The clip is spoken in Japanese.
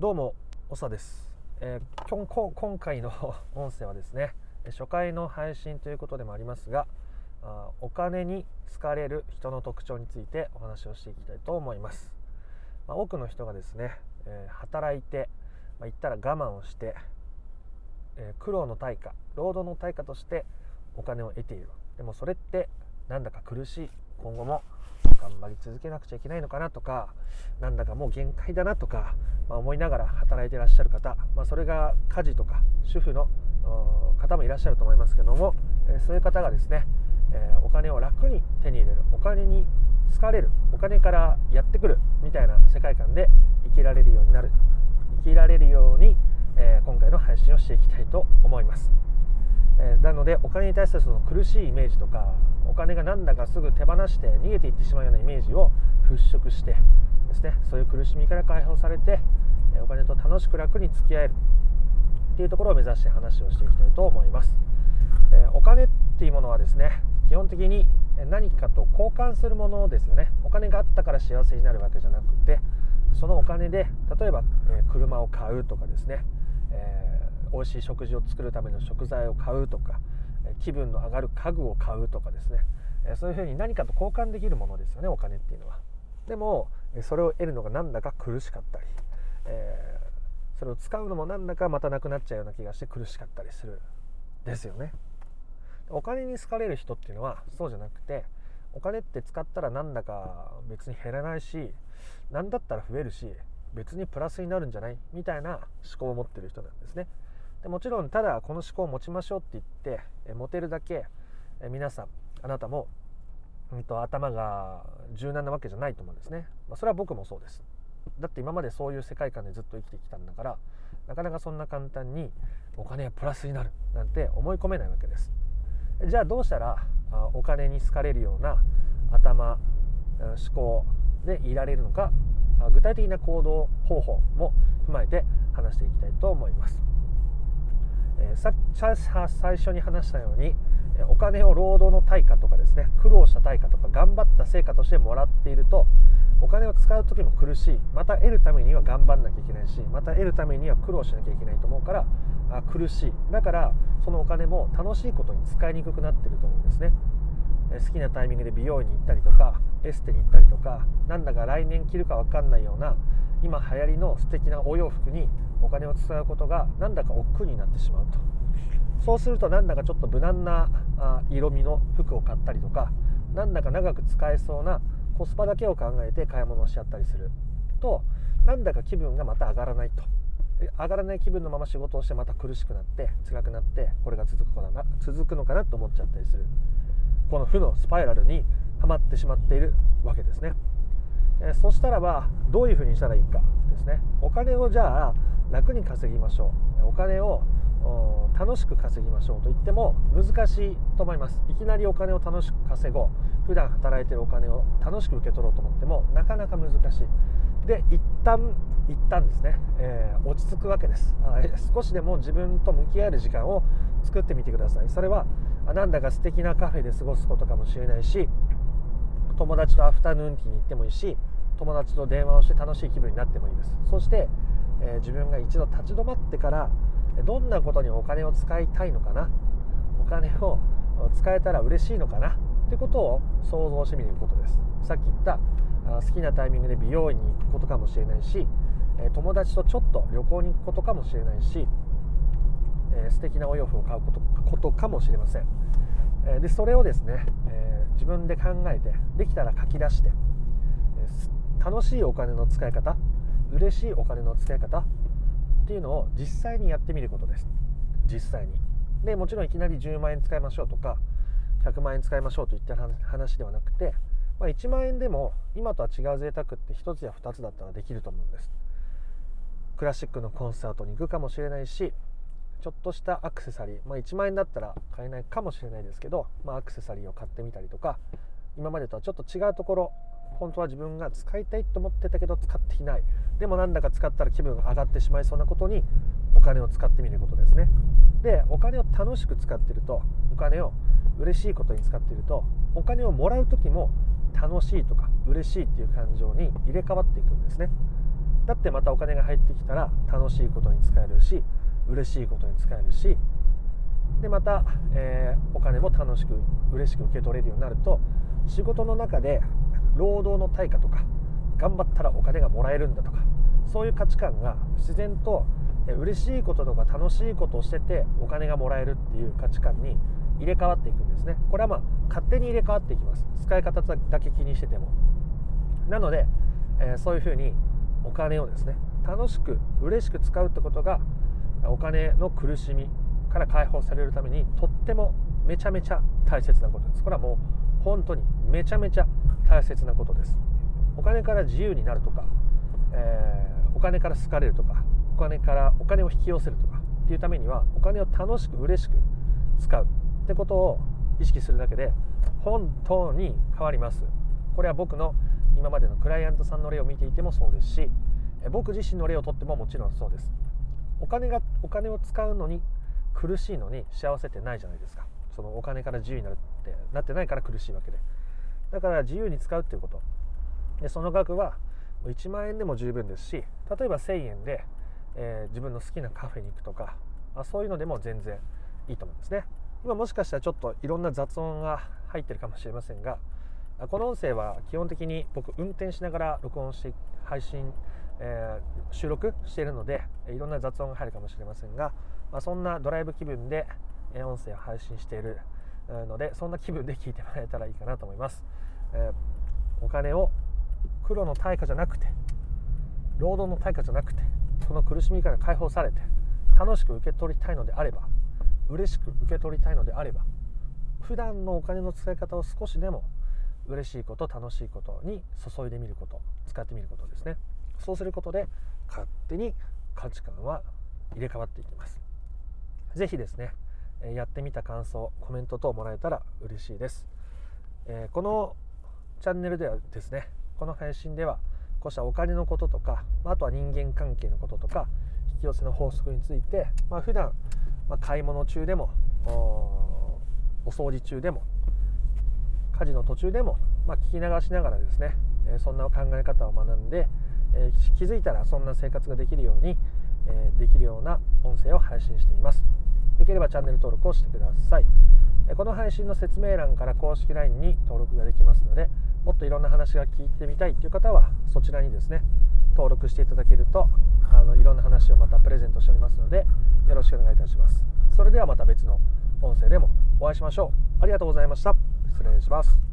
どうも、おさです。えー、今回の 音声はですね、初回の配信ということでもありますが、あお金に好かれる人の特徴についてお話をしていきたいと思います。まあ、多くの人がですね、えー、働いて、まあ、言ったら我慢をして、えー、苦労の対価、労働の対価としてお金を得ている。でもそれってなんだか苦しい。今後も頑張り続けなくちゃいけないのかなとかなんだかもう限界だなとか、まあ、思いながら働いていらっしゃる方、まあ、それが家事とか主婦の方もいらっしゃると思いますけども、えそういう方がですね、えお金を楽に手に入れるお金に好かれるお金からやってくるみたいな世界観で生きられるようになる生きられるように、え今回の配信をしていきたいと思います。えなのでお金に対するその苦しいイメージとかお金がなんだかすぐ手放して逃げていってしまうようなイメージを払拭してですねそういう苦しみから解放されてお金と楽しく楽に付き合える。っていうところを目指して話をしていきたいと思います、えお金っていうものはですね基本的に何かと交換するものですよね。お金があったから幸せになるわけじゃなくてそのお金で例えば、え車を買うとかですね、え、美味しい食事を作るための食材を買うとか気分の上がる家具を買うとかですね。そういうふうに何かと交換できるものですよねお金っていうのは。でもそれを得るのがなんだか苦しかったり、えー、それを使うのもなんだかまたなくなっちゃうような気がして苦しかったりするですよね。お金に好かれる人っていうのはそうじゃなくてお金って使ったらなんだか別に減らないし何だったら増えるし別にプラスになるんじゃないみたいな思考を持ってる人なんですね。でもちろんただこの思考を持ちましょうって言ってえ持てるだけえ皆さんあなたも、うんと、頭が柔軟なわけじゃないと思うんですね、まあ、それは僕もそうです。だって今までそういう世界観でずっと生きてきたんだからなかなかそんな簡単にお金はプラスになるなんて思い込めないわけです。じゃあどうしたらお金に好かれるような頭思考でいられるのか具体的な行動方法も踏まえて話していきたいと思います。えさ最初に話したようにお金を労働の対価とかですね苦労した対価とか頑張った成果としてもらっているとお金を使う時も苦しい。また得るためには頑張んなきゃいけないしまた得るためには苦労しなきゃいけないと思うからあ苦しい。だからそのお金も楽しいことに使いにくくなってると思うんですね。好きなタイミングで美容院に行ったりとかエステに行ったりとかなんだか来年着るか分かんないような今流行りの素敵なお洋服にお金を使うことがなんだか億劫になってしまうと。そうするとなんだかちょっと無難な色味の服を買ったりとかなんだか長く使えそうなコスパだけを考えて買い物をしちゃったりする。となんだか気分がまた上がらないと。上がらない気分のまま仕事をしてまた苦しくなって辛くなってこれが続くのかな続くのかなと思っちゃったりする。この負のスパイラルにはまってしまっているわけですね。えそしたらばどういうふうにしたらいいかですね。お金をじゃあ楽に稼ぎましょう。お金を楽しく稼ぎましょうと言っても難しいと思います。いきなりお金を楽しく稼ごう。普段働いてるお金を楽しく受け取ろうと思ってもなかなか難しい。で一旦一旦ですね、えー、落ち着くわけです。少しでも自分と向き合える時間を作ってみてください。それはなんだか素敵なカフェで過ごすことかもしれないし友達とアフタヌーンティーに行ってもいいし友達と電話をして楽しい気分になってもいいです。そして、えー、自分が一度立ち止まってからどんなことにお金を使いたいのかな？お金を使えたら嬉しいのかな？ってことを想像してみることです。さっき言った好きなタイミングで美容院に行くことかもしれないし友達とちょっと旅行に行くことかもしれないし素敵なお洋服を買うことかもしれません。でそれをですね自分で考えてできたら書き出して楽しいお金の使い方嬉しいお金の使い方っていうのを実際にやってみることです。実際に。でもちろんいきなり10万円使いましょうとか100万円使いましょうといった話ではなくて、まあ、1万円でも今とは違う贅沢って1つや2つだったらできると思うんです。クラシックのコンサートに行くかもしれないしちょっとしたアクセサリー、まあ、1万円だったら買えないかもしれないですけど、まあ、アクセサリーを買ってみたりとか今までとはちょっと違うところ本当は自分が使いたいと思ってたけど使っていない。でもなんだか使ったら気分が上がってしまいそうなことにお金を使ってみることですね。でお金を楽しく使ってるとお金を嬉しいことに使ってるとお金をもらう時も楽しいとか嬉しいっていう感情に入れ替わっていくんですね。だってまたお金が入ってきたら楽しいことに使えるし嬉しいことに使えるしでまた、えー、お金も楽しく嬉しく受け取れるようになると仕事の中で労働の対価とか頑張ったらお金がもらえるんだとかそういう価値観が自然と嬉しいこととか楽しいことをしててお金がもらえるっていう価値観に入れ替わっていくんですね。これはまあ勝手に入れ替わっていきます。使い方だけ気にしてても。なので、えー、そういうふうにお金をですね楽しく嬉しく使うってことがお金の苦しみから解放されるためにとってもめちゃめちゃ大切なことです。これはもう本当にめちゃめちゃ大切なことです。お金から自由になるとか、えー、お金から好かれるとかお金からお金を引き寄せるとかっていうためにはお金を楽しく嬉しく使う。ってことを意識するだけで本当に変わります。これは僕の今までのクライアントさんの例を見ていてもそうですし僕自身の例をとってももちろんそうです。お金がお金を使うのに苦しいのに幸せってないじゃないですか。そのお金から自由になるってなってないから苦しいわけで。だから自由に使うっていうこと。でその額は1万円でも十分ですし例えば1000円で、えー、自分の好きなカフェに行くとかあそういうのでも全然いいと思うんですね。今もしかしたらちょっといろんな雑音が入ってるかもしれませんがこの音声は基本的に僕運転しながら録音して配信、えー、収録しているのでいろんな雑音が入るかもしれませんが、まあ、そんなドライブ気分で音声を配信しているのでそんな気分で聞いてもらえたらいいかなと思います、え、お金を黒の対価じゃなくて労働の対価じゃなくてその苦しみから解放されて楽しく受け取りたいのであれば嬉しく受け取りたいのであれば普段のお金の使い方を少しでも嬉しいこと楽しいことに注いでみること使ってみることですね。そうすることで勝手に価値観は入れ替わっていきます。是非ですねやってみた感想コメント等もらえたら嬉しいです、えこのチャンネルではですねこの配信ではこうしたお金のこととかあとは人間関係のこととか引き寄せの法則について、まあ、普段、まあ、買い物中でもお掃除中でも家事の途中でも、まあ、聞き流しながらですね、えそんな考え方を学んで、え気づいたらそんな生活ができるように、えできるような音声を配信しています。よければチャンネル登録をしてください。この配信の説明欄から公式 LINE に登録ができますのでもっといろんな話が聞いてみたいという方はそちらにですね登録していただけるとあのいろんな話をまたプレゼントしておりますのでよろしくお願いいたします。それではまた別の音声でもお会いしましょう。ありがとうございました。失礼します。